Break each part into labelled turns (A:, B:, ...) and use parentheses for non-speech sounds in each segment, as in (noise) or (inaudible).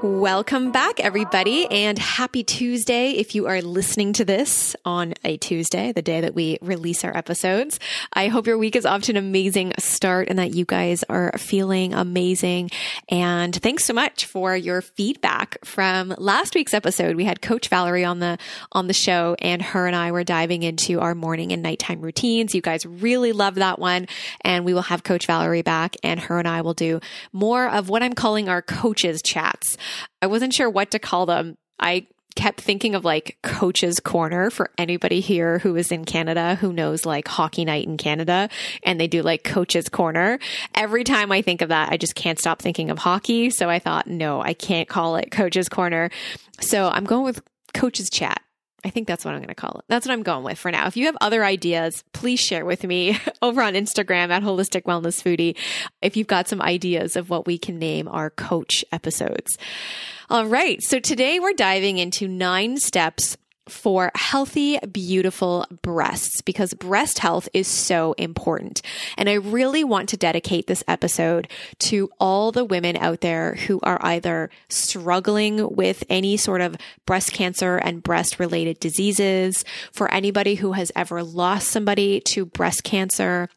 A: Welcome back, everybody, and happy Tuesday if you are listening to this on a Tuesday, the day that we release our episodes. I hope your week is off to an amazing start and that you guys are feeling amazing. And thanks so much for your feedback from last week's episode. We had Coach Valerie on the on the show, and her and I were diving into our morning and nighttime routines. You guys really loved that one, and we will have Coach Valerie back, and her and I will do more of what I'm calling our coaches chats. I wasn't sure what to call them. I kept thinking of like coach's corner for anybody here who is in Canada who knows like hockey night in Canada and they do like coach's corner. Every time I think of that, I just can't stop thinking of hockey. So I thought, no, I can't call it coach's corner. So I'm going with coach's chat. I think that's what I'm going to call it. That's what I'm going with for now. If you have other ideas, please share with me (laughs) over on Instagram at Holistic Wellness Foodie. If you've got some ideas of what we can name our coach episodes. All right. So today we're diving into nine steps for healthy, beautiful breasts because breast health is so important. And I really want to dedicate this episode to all the women out there who are either struggling with any sort of breast cancer and breast related diseases, for anybody who has ever lost somebody to breast cancer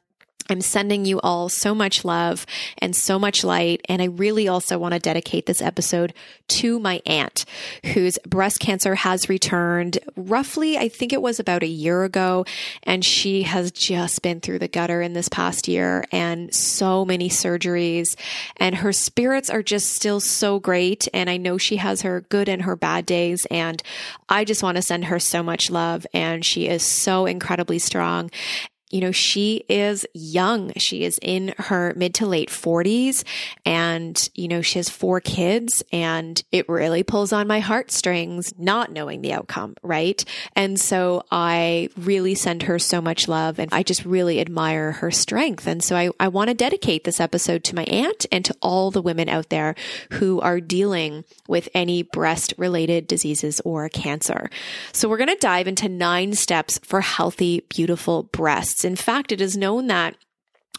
A: I'm sending you all so much love and so much light. And I really also want to dedicate this episode to my aunt whose breast cancer has returned roughly, I think it was about a year ago. And she has just been through the gutter in this past year and so many surgeries. And her spirits are just still so great. And I know she has her good and her bad days. And I just want to send her so much love. And she is so incredibly strong you know, she is young. She is in her mid to late 40s and, you know, she has four kids and it really pulls on my heartstrings not knowing the outcome, right? And so I really send her so much love and I just really admire her strength. And so I, I want to dedicate this episode to my aunt and to all the women out there who are dealing with any breast related diseases or cancer. So we're going to dive into nine steps for healthy, beautiful breasts. In fact, it is known that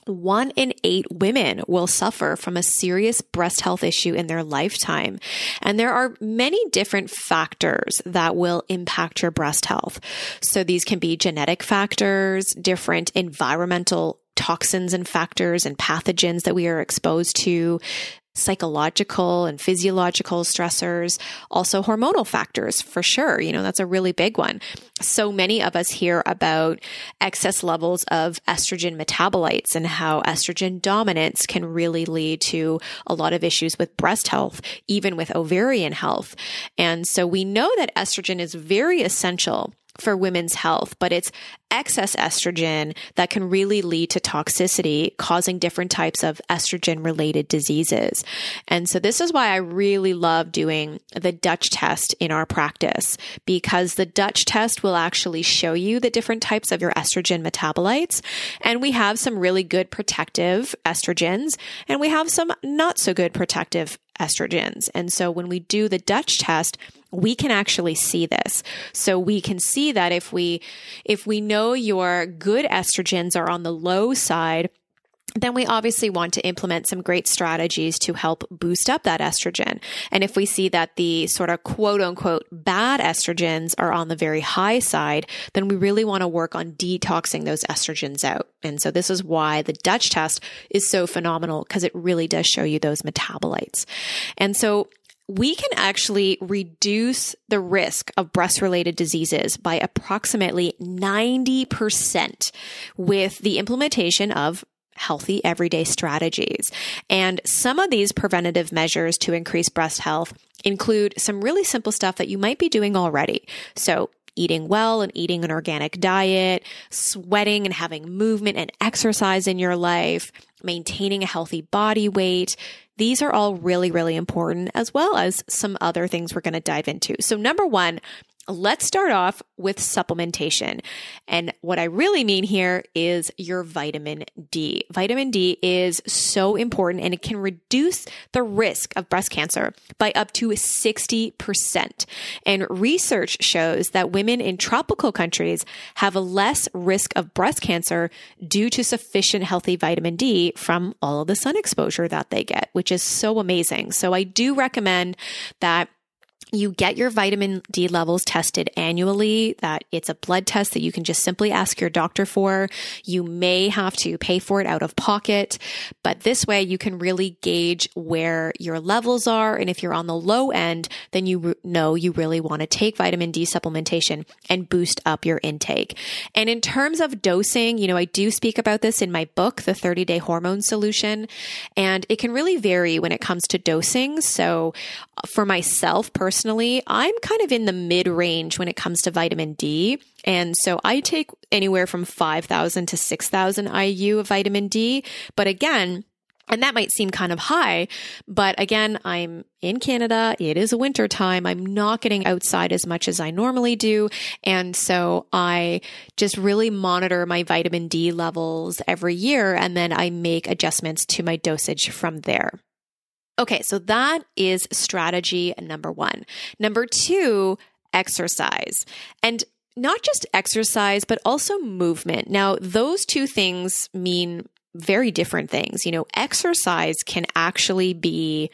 A: one in eight women will suffer from a serious breast health issue in their lifetime. And there are many different factors that will impact your breast health. So these can be genetic factors, different environmental toxins and factors and pathogens that we are exposed to, psychological and physiological stressors, also hormonal factors for sure. You know, that's a really big one. So many of us hear about excess levels of estrogen metabolites and how estrogen dominance can really lead to a lot of issues with breast health, even with ovarian health. And so we know that estrogen is very essential for women's health, but it's excess estrogen that can really lead to toxicity, causing different types of estrogen related diseases. And so this is why I really love doing the Dutch test in our practice because the Dutch test will actually show you the different types of your estrogen metabolites. And we have some really good protective estrogens and we have some not so good protective estrogens. And so when we do the Dutch test, we can actually see this. So we can see that if we if we know your good estrogens are on the low side, then we obviously want to implement some great strategies to help boost up that estrogen. And if we see that the sort of quote unquote bad estrogens are on the very high side, then we really want to work on detoxing those estrogens out. And so this is why the Dutch test is so phenomenal because it really does show you those metabolites. And so we can actually reduce the risk of breast related diseases by approximately 90% with the implementation of healthy everyday strategies. And some of these preventative measures to increase breast health include some really simple stuff that you might be doing already. So eating well and eating an organic diet, sweating and having movement and exercise in your life, maintaining a healthy body weight. These are all really, really important, as well as some other things we're going to dive into. So, number one, Let's start off with supplementation. And what I really mean here is your vitamin D. Vitamin D is so important and it can reduce the risk of breast cancer by up to 60%. And research shows that women in tropical countries have a less risk of breast cancer due to sufficient healthy vitamin D from all of the sun exposure that they get, which is so amazing. So I do recommend that you get your vitamin D levels tested annually, that it's a blood test that you can just simply ask your doctor for. You may have to pay for it out of pocket, but this way you can really gauge where your levels are. And if you're on the low end, then you know you really want to take vitamin D supplementation and boost up your intake. And in terms of dosing, you know, I do speak about this in my book, The 30 Day Hormone Solution, and it can really vary when it comes to dosing. So for myself personally, I'm kind of in the mid range when it comes to vitamin D. And so I take anywhere from 5,000 to 6,000 IU of vitamin D. But again, and that might seem kind of high, but again, I'm in Canada. It is a winter time. I'm not getting outside as much as I normally do. And so I just really monitor my vitamin D levels every year. And then I make adjustments to my dosage from there. Okay, so that is strategy number one. Number two, exercise. And not just exercise, but also movement. Now, those two things mean very different things. You know, exercise can actually be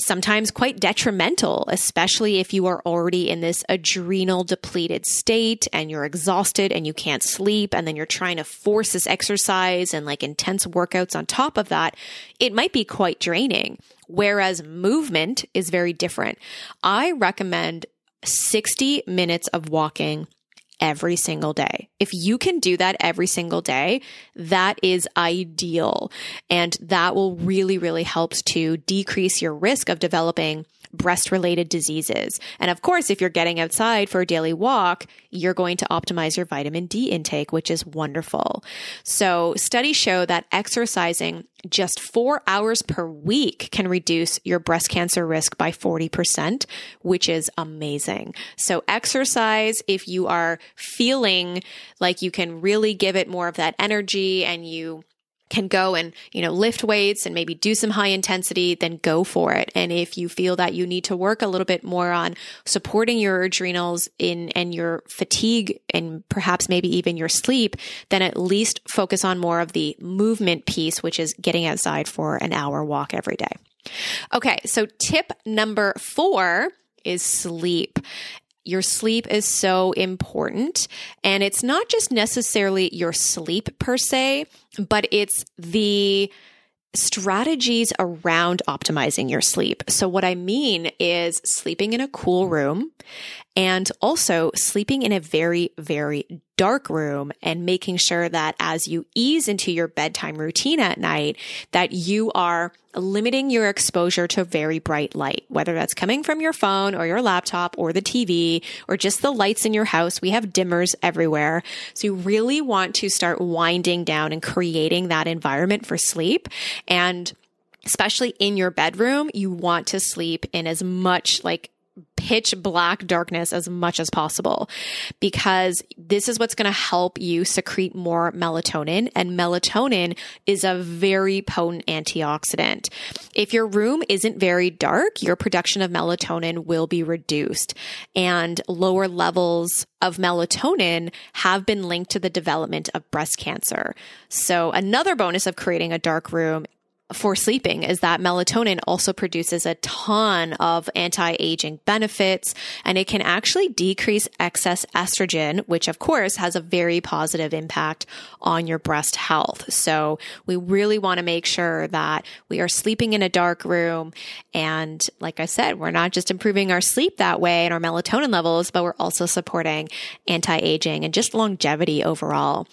A: sometimes quite detrimental, especially if you are already in this adrenal depleted state and you're exhausted and you can't sleep. And then you're trying to force this exercise and like intense workouts on top of that. It might be quite draining. Whereas movement is very different. I recommend 60 minutes of walking every single day. If you can do that every single day, that is ideal. And that will really, really help to decrease your risk of developing breast related diseases. And of course, if you're getting outside for a daily walk, you're going to optimize your vitamin D intake, which is wonderful. So studies show that exercising just four hours per week can reduce your breast cancer risk by 40%, which is amazing. So exercise, if you are feeling like you can really give it more of that energy and you can go and, you know, lift weights and maybe do some high intensity, then go for it. And if you feel that you need to work a little bit more on supporting your adrenals in and your fatigue and perhaps maybe even your sleep, then at least focus on more of the movement piece, which is getting outside for an hour walk every day. Okay. So tip number four is sleep. Your sleep is so important. And it's not just necessarily your sleep per se, but it's the strategies around optimizing your sleep. So, what I mean is sleeping in a cool room and also sleeping in a very, very dark room and making sure that as you ease into your bedtime routine at night, that you are limiting your exposure to very bright light, whether that's coming from your phone or your laptop or the TV or just the lights in your house. We have dimmers everywhere. So you really want to start winding down and creating that environment for sleep. And especially in your bedroom, you want to sleep in as much like pitch black darkness as much as possible because this is what's going to help you secrete more melatonin and melatonin is a very potent antioxidant. If your room isn't very dark, your production of melatonin will be reduced and lower levels of melatonin have been linked to the development of breast cancer. So another bonus of creating a dark room for sleeping is that melatonin also produces a ton of anti-aging benefits and it can actually decrease excess estrogen, which of course has a very positive impact on your breast health. So we really want to make sure that we are sleeping in a dark room. And like I said, we're not just improving our sleep that way and our melatonin levels, but we're also supporting anti-aging and just longevity overall.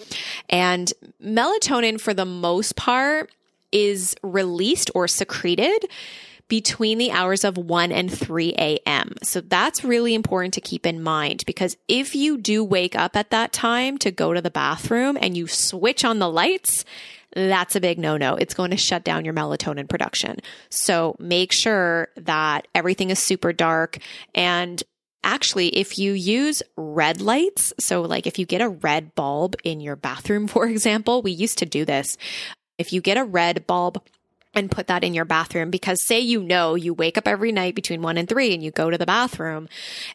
A: And melatonin for the most part is released or secreted between the hours of 1 and 3 a.m. So that's really important to keep in mind because if you do wake up at that time to go to the bathroom and you switch on the lights, that's a big no no. It's going to shut down your melatonin production. So make sure that everything is super dark. And actually, if you use red lights, so like if you get a red bulb in your bathroom, (laughs) for example, we used to do this. If you get a red bulb, and put that in your bathroom because say you know you wake up every night between 1 and 3 and you go to the bathroom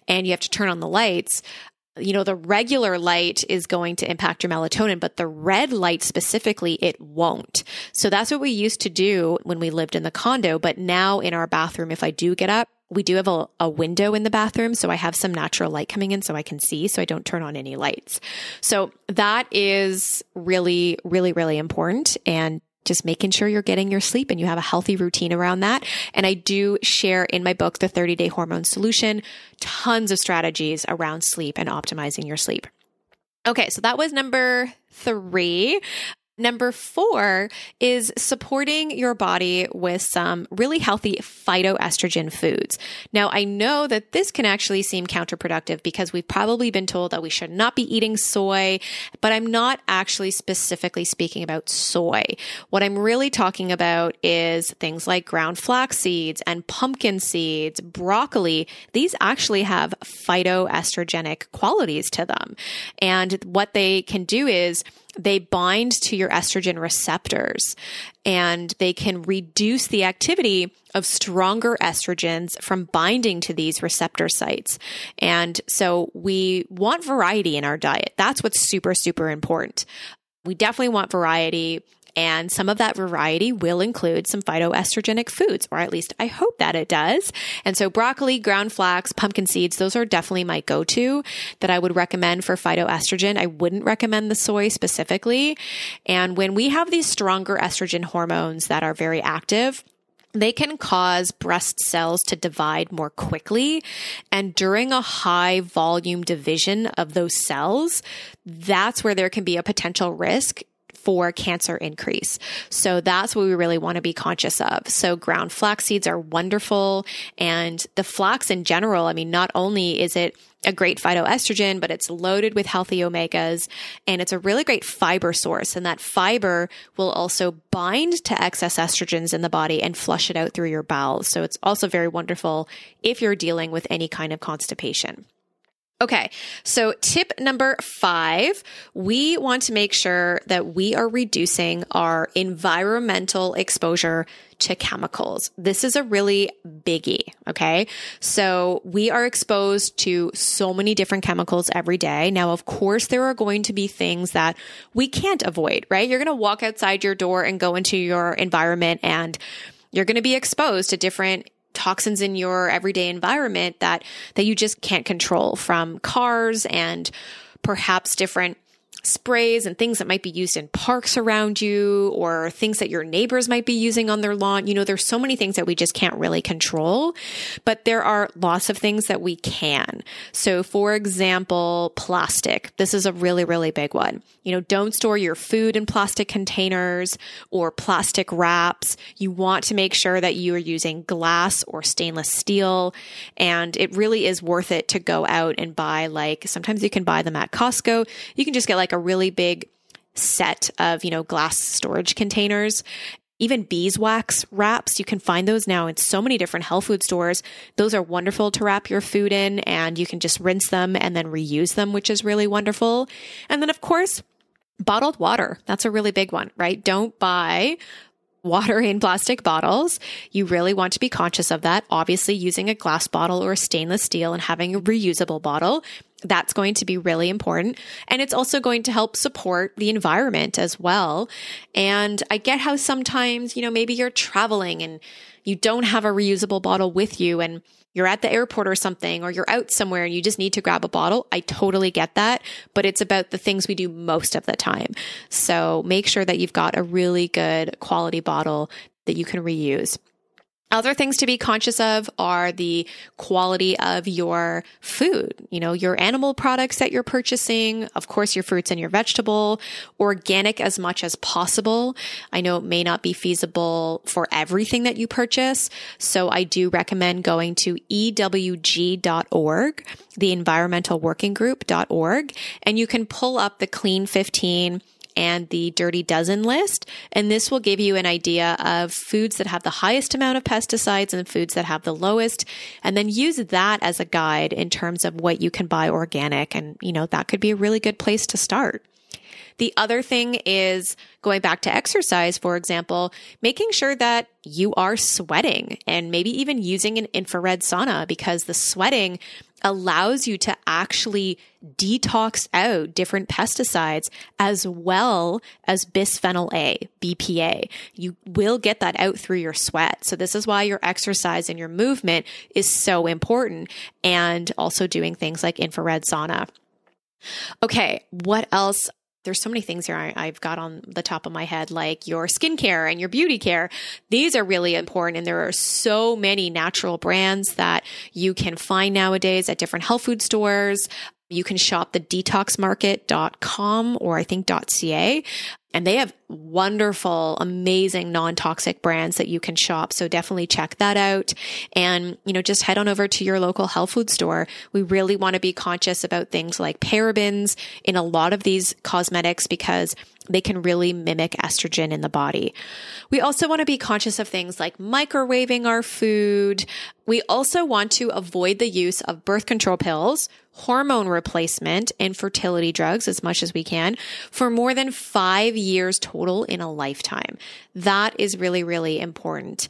A: and you have to turn on the lights you know, the regular light is going to impact your melatonin, but the red light specifically, it won't. So that's what we used to do when we lived in the condo. But now in our bathroom, if I do get up, we do have a, a, window in the bathroom. So I have some natural light coming in so I can see. So I don't turn on any lights. So that is really, really, really important. And just making sure you're getting your sleep and you have a healthy routine around that. And I do share in my book, The 30 Day Hormone Solution, tons of strategies around sleep and optimizing your sleep. Okay, so that was number three. Number four is supporting your body with some really healthy phytoestrogen foods. Now, I know that this can actually seem counterproductive because we've probably been told that we should not be eating soy, but I'm not actually specifically speaking about soy. What I'm really talking about is things like ground flax seeds and pumpkin seeds, broccoli. These actually have phytoestrogenic qualities to them. And what they can do is they bind to your estrogen receptors and they can reduce the activity of stronger estrogens from binding to these receptor sites. And so we want variety in our diet. That's what's super, super important. We definitely want variety. And some of that variety will include some phytoestrogenic foods, or at least I hope that it does. And so broccoli, ground flax, pumpkin seeds, those are definitely my go-to that I would recommend for phytoestrogen. I wouldn't recommend the soy specifically. And when we have these stronger estrogen hormones that are very active, they can cause breast cells to divide more quickly. And during a high volume division of those cells, that's where there can be a potential risk for cancer increase. So that's what we really want to be conscious of. So ground flax seeds are wonderful and the flax in general, I mean, not only is it a great phytoestrogen, but it's loaded with healthy omegas and it's a really great fiber source. And that fiber will also bind to excess estrogens in the body and flush it out through your bowels. So it's also very wonderful if you're dealing with any kind of constipation. Okay, so tip number five, we want to make sure that we are reducing our environmental exposure to chemicals. This is a really biggie. Okay. So we are exposed to so many different chemicals every day. Now, of course, there are going to be things that we can't avoid, right? You're going to walk outside your door and go into your environment and you're going to be exposed to different toxins in your everyday environment that that you just can't control from cars and perhaps different sprays and things that might be used in parks around you or things that your neighbors might be using on their lawn. You know, there's so many things that we just can't really control, but there are lots of things that we can. So for example, plastic. This is a really, really big one. You know, don't store your food in plastic containers or plastic wraps. You want to make sure that you are using glass or stainless steel. And it really is worth it to go out and buy like, sometimes you can buy them at Costco. You can just get like like a really big set of, you know, glass storage containers. Even beeswax wraps, you can find those now in so many different health food stores. Those are wonderful to wrap your food in and you can just rinse them and then reuse them, which is really wonderful. And then of course, bottled water. That's a really big one, right? Don't buy water in plastic bottles. You really want to be conscious of that. Obviously, using a glass bottle or a stainless steel and having a reusable bottle. That's going to be really important. And it's also going to help support the environment as well. And I get how sometimes, you know, maybe you're traveling and you don't have a reusable bottle with you and you're at the airport or something, or you're out somewhere and you just need to grab a bottle. I totally get that, but it's about the things we do most of the time. So make sure that you've got a really good quality bottle that you can reuse. Other things to be conscious of are the quality of your food, you know, your animal products that you're purchasing, of course, your fruits and your vegetable, organic as much as possible. I know it may not be feasible for everything that you purchase. So I do recommend going to ewg.org, the environmental working group.org, and you can pull up the clean 15 and the dirty dozen list. And this will give you an idea of foods that have the highest amount of pesticides and foods that have the lowest. And then use that as a guide in terms of what you can buy organic. And, you know, that could be a really good place to start. The other thing is going back to exercise, for example, making sure that you are sweating and maybe even using an infrared sauna because the sweating allows you to actually detox out different pesticides as well as bisphenol A, BPA. You will get that out through your sweat. So this is why your exercise and your movement is so important and also doing things like infrared sauna. Okay, what else there's so many things here I, have got on the top of my head, like your skincare and your beauty care. These are really important. And there are so many natural brands that you can find nowadays at different health food stores. You can shop the detoxmarket.com or I think .ca and they have wonderful, amazing non-toxic brands that you can shop. So definitely check that out. And, you know, just head on over to your local health food store. We really want to be conscious about things like parabens in a lot of these cosmetics because they can really mimic estrogen in the body. We also want to be conscious of things like microwaving our food. We also want to avoid the use of birth control pills, hormone replacement, and fertility drugs as much as we can for more than five years total in a lifetime. That is really, really important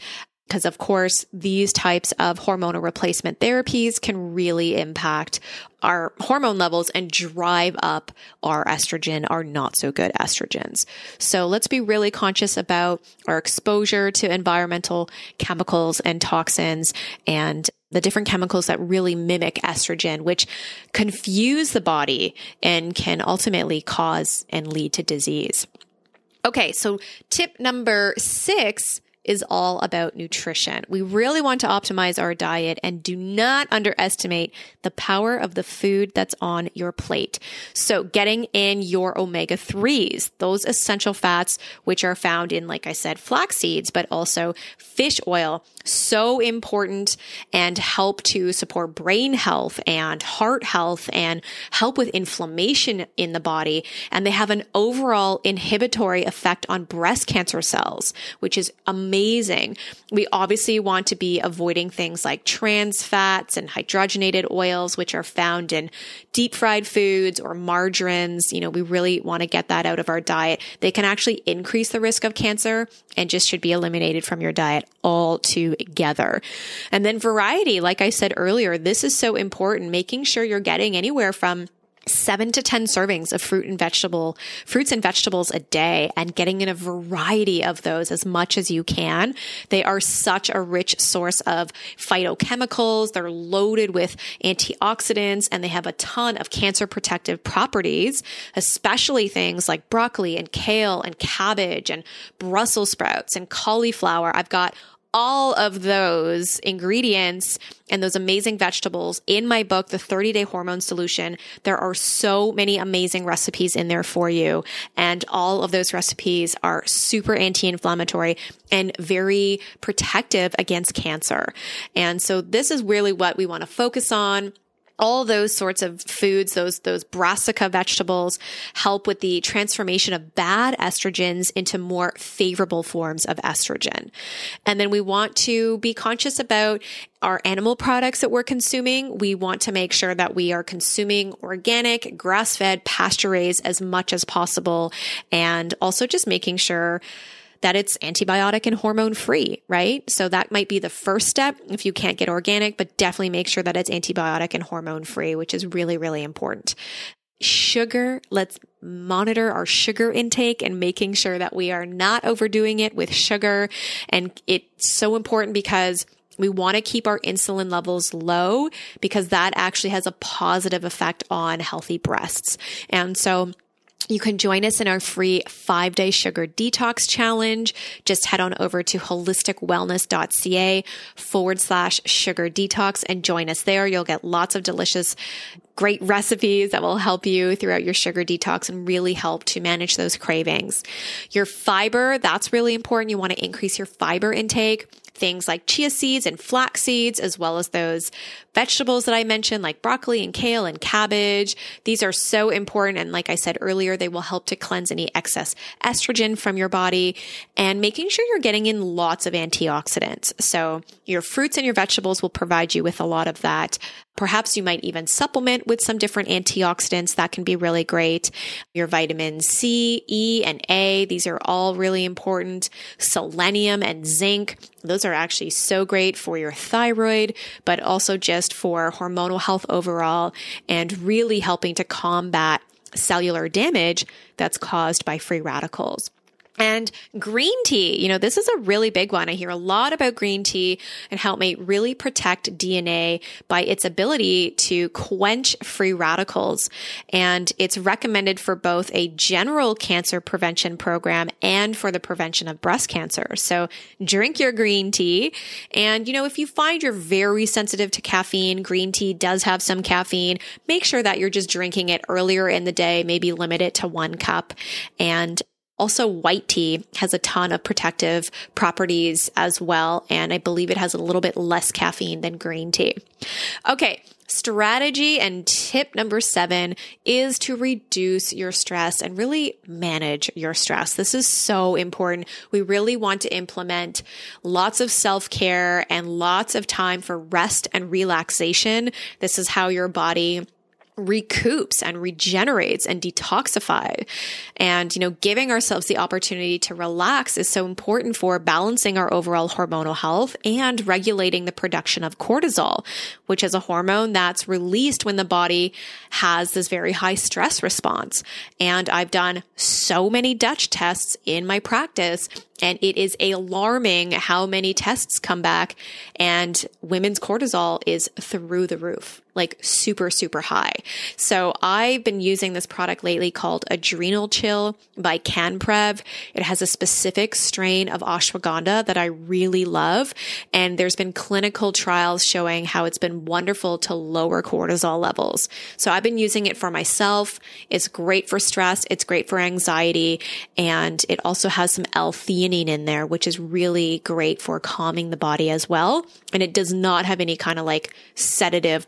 A: because of course these types of hormonal replacement therapies can really impact our hormone levels and drive up our estrogen, our not so good estrogens. So let's be really conscious about our exposure to environmental chemicals and toxins and the different chemicals that really mimic estrogen, which confuse the body and can ultimately cause and lead to disease. Okay. So tip number six is all about nutrition. We really want to optimize our diet and do not underestimate the power of the food that's on your plate. So getting in your omega 3s, those essential fats, which are found in, like I said, flax seeds, but also fish oil, so important and help to support brain health and heart health and help with inflammation in the body. And they have an overall inhibitory effect on breast cancer cells, which is amazing. We obviously want to be avoiding things like trans fats and hydrogenated oils, which are found in deep fried foods or margarines. You know, we really want to get that out of our diet. They can actually increase the risk of cancer and just should be eliminated from your diet altogether. And then variety, like I said earlier, this is so important, making sure you're getting anywhere from seven to 10 servings of fruit and vegetable, fruits and vegetables a day and getting in a variety of those as much as you can. They are such a rich source of phytochemicals. They're loaded with antioxidants and they have a ton of cancer protective properties, especially things like broccoli and kale and cabbage and Brussels sprouts and cauliflower. I've got all of those ingredients and those amazing vegetables in my book, The 30 Day Hormone Solution. There are so many amazing recipes in there for you. And all of those recipes are super anti inflammatory and very protective against cancer. And so this is really what we want to focus on all those sorts of foods, those, those brassica vegetables help with the transformation of bad estrogens into more favorable forms of estrogen. And then we want to be conscious about our animal products that we're consuming. We want to make sure that we are consuming organic, grass fed, pasture raised as much as possible. And also just making sure that it's antibiotic and hormone free, right? So that might be the first step if you can't get organic, but definitely make sure that it's antibiotic and hormone free, which is really, really important. Sugar, let's monitor our sugar intake and making sure that we are not overdoing it with sugar. And it's so important because we want to keep our insulin levels low because that actually has a positive effect on healthy breasts. And so You can join us in our free five day sugar detox challenge. Just head on over to holisticwellness.ca forward slash sugar detox and join us there. You'll get lots of delicious, great recipes that will help you throughout your sugar detox and really help to manage those cravings. Your fiber, that's really important. You want to increase your fiber intake things like chia seeds and flax seeds, as well as those vegetables that I mentioned, like broccoli and kale and cabbage. These are so important. And like I said earlier, they will help to cleanse any excess estrogen from your body and making sure you're getting in lots of antioxidants. So your fruits and your vegetables will provide you with a lot of that. Perhaps you might even supplement with some different antioxidants. That can be really great. Your vitamins C, E, and A. These are all really important. Selenium and zinc. Those are actually so great for your thyroid, but also just for hormonal health overall and really helping to combat cellular damage that's caused by free radicals. And green tea, you know, this is a really big one. I hear a lot about green tea and how it may really protect DNA by its ability to quench free radicals. And it's recommended for both a general cancer prevention program and for the prevention of breast cancer. So drink your green tea. And, you know, if you find you're very sensitive to caffeine, green tea does have some caffeine. Make sure that you're just drinking it earlier in the day, maybe limit it to one cup. And also, white tea has a ton of protective properties as well. And I believe it has a little bit less caffeine than green tea. Okay. Strategy and tip number seven is to reduce your stress and really manage your stress. This is so important. We really want to implement lots of self care and lots of time for rest and relaxation. This is how your body recoups and regenerates and detoxify. And, you know, giving ourselves the opportunity to relax is so important for balancing our overall hormonal health and regulating the production of cortisol, which is a hormone that's released when the body has this very high stress response. And I've done so many Dutch tests in my practice and it is alarming how many tests come back and women's cortisol is through the roof like super, super high. So I've been using this product lately called Adrenal Chill by Canprev. It has a specific strain of ashwagandha that I really love. And there's been clinical trials showing how it's been wonderful to lower cortisol levels. So I've been using it for myself. It's great for stress. It's great for anxiety. And it also has some L-theanine in there, which is really great for calming the body as well. And it does not have any kind of like sedative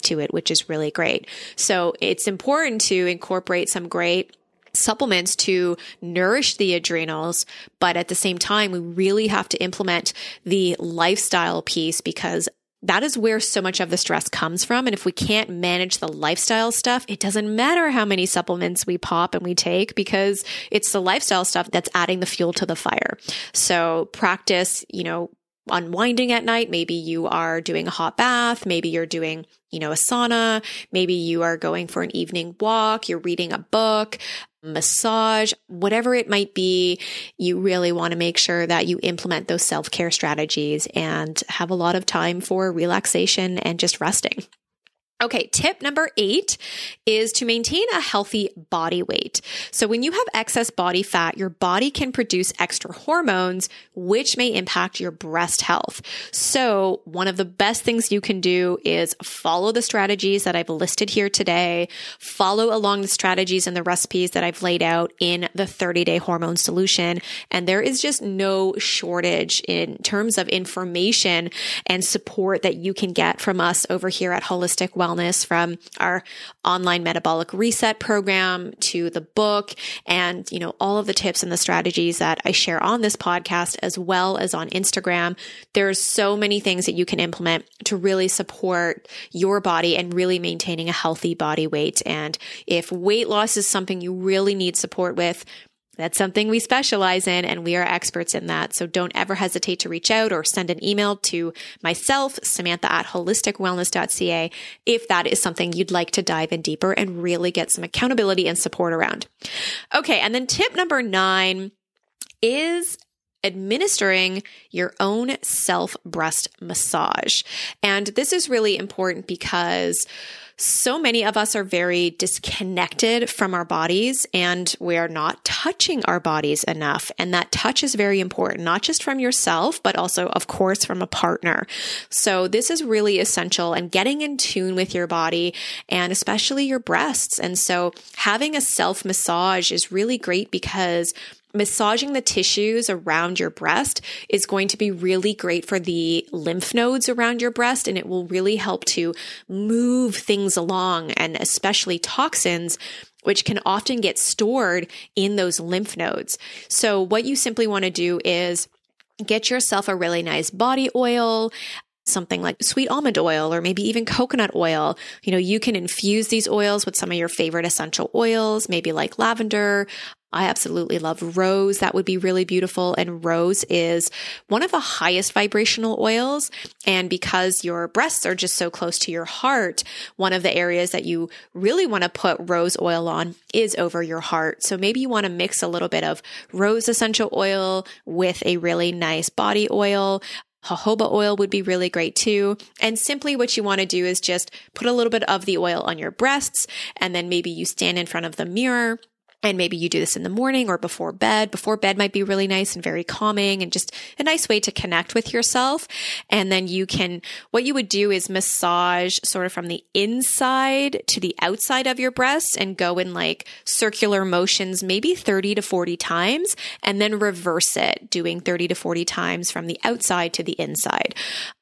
A: to it, which is really great. So it's important to incorporate some great supplements to nourish the adrenals. But at the same time, we really have to implement the lifestyle piece because that is where so much of the stress comes from. And if we can't manage the lifestyle stuff, it doesn't matter how many supplements we pop and we take because it's the lifestyle stuff that's adding the fuel to the fire. So practice, you know, unwinding at night. Maybe you are doing a hot bath. Maybe you're doing, you know, a sauna. Maybe you are going for an evening walk. You're reading a book, massage, whatever it might be. You really want to make sure that you implement those self care strategies and have a lot of time for relaxation and just resting. Okay, tip number eight is to maintain a healthy body weight. So when you have excess body fat, your body can produce extra hormones, which may impact your breast health. So one of the best things you can do is follow the strategies that I've listed here today, follow along the strategies and the recipes that I've laid out in the 30 day hormone solution. And there is just no shortage in terms of information and support that you can get from us over here at Holistic Wellness wellness from our online metabolic reset program to the book and, you know, all of the tips and the strategies that I share on this podcast as well as on Instagram. There's so many things that you can implement to really support your body and really maintaining a healthy body weight. And if weight loss is something you really need support with, that's something we specialize in and we are experts in that. So don't ever hesitate to reach out or send an email to myself, Samantha at holisticwellness.ca, if that is something you'd like to dive in deeper and really get some accountability and support around. Okay. And then tip number nine is administering your own self breast massage. And this is really important because so many of us are very disconnected from our bodies and we are not touching our bodies enough. And that touch is very important, not just from yourself, but also, of course, from a partner. So this is really essential and getting in tune with your body and especially your breasts. And so having a self massage is really great because massaging the tissues around your breast is going to be really great for the lymph nodes around your breast and it will really help to move things along and especially toxins which can often get stored in those lymph nodes. So what you simply want to do is get yourself a really nice body oil, something like sweet almond oil or maybe even coconut oil. You know, you can infuse these oils with some of your favorite essential oils, maybe like lavender, I absolutely love rose. That would be really beautiful. And rose is one of the highest vibrational oils. And because your breasts are just so close to your heart, one of the areas that you really want to put rose oil on is over your heart. So maybe you want to mix a little bit of rose essential oil with a really nice body oil. Jojoba oil would be really great too. And simply what you want to do is just put a little bit of the oil on your breasts and then maybe you stand in front of the mirror and maybe you do this in the morning or before bed. Before bed might be really nice and very calming and just a nice way to connect with yourself. And then you can, what you would do is massage sort of from the inside to the outside of your breasts and go in like circular motions, maybe 30 to 40 times, and then reverse it, doing 30 to 40 times from the outside to the inside.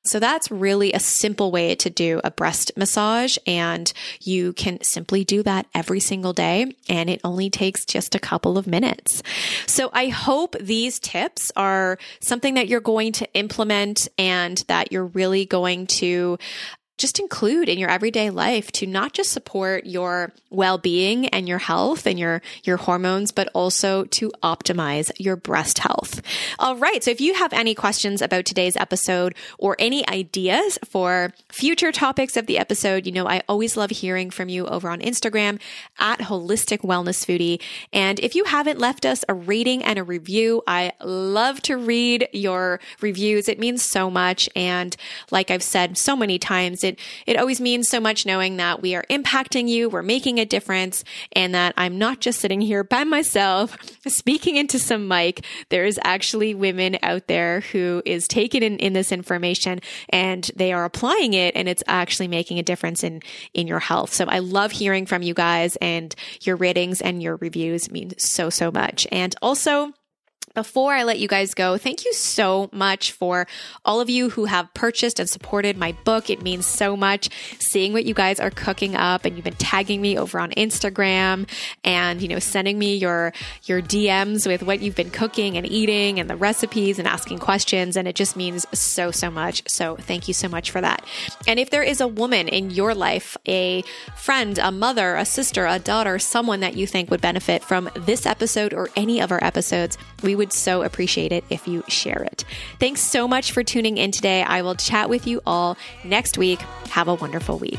A: So that's really a simple way to do a breast massage. And you can simply do that every single day. And it only takes just a couple of minutes. So I hope these tips are something that you're going to implement and that you're really going to just include in your everyday life to not just support your well-being and your health and your your hormones but also to optimize your breast health. All right, so if you have any questions about today's episode or any ideas for future topics of the episode, you know I always love hearing from you over on Instagram at holistic wellness foodie. And if you haven't left us a rating and a review, I love to read your reviews. It means so much and like I've said so many times, it it always means so much knowing that we are impacting you, we're making a difference, and that I'm not just sitting here by myself (laughs) speaking into some mic. There's actually women out there who is taking in, in this information and they are applying it and it's actually making a difference in in your health. So I love hearing from you guys and your ratings and your reviews mean so so much. And also before I let you guys go, thank you so much for all of you who have purchased and supported my book. It means so much seeing what you guys are cooking up and you've been tagging me over on Instagram and, you know, sending me your, your DMs with what you've been cooking and eating and the recipes and asking questions. And it just means so, so much. So thank you so much for that. And if there is a woman in your life, a friend, a mother, a sister, a daughter, someone that you think would benefit from this episode or any of our episodes, we would so appreciate it if you share it. Thanks so much for tuning in today. I will chat with you all next week. Have a wonderful week.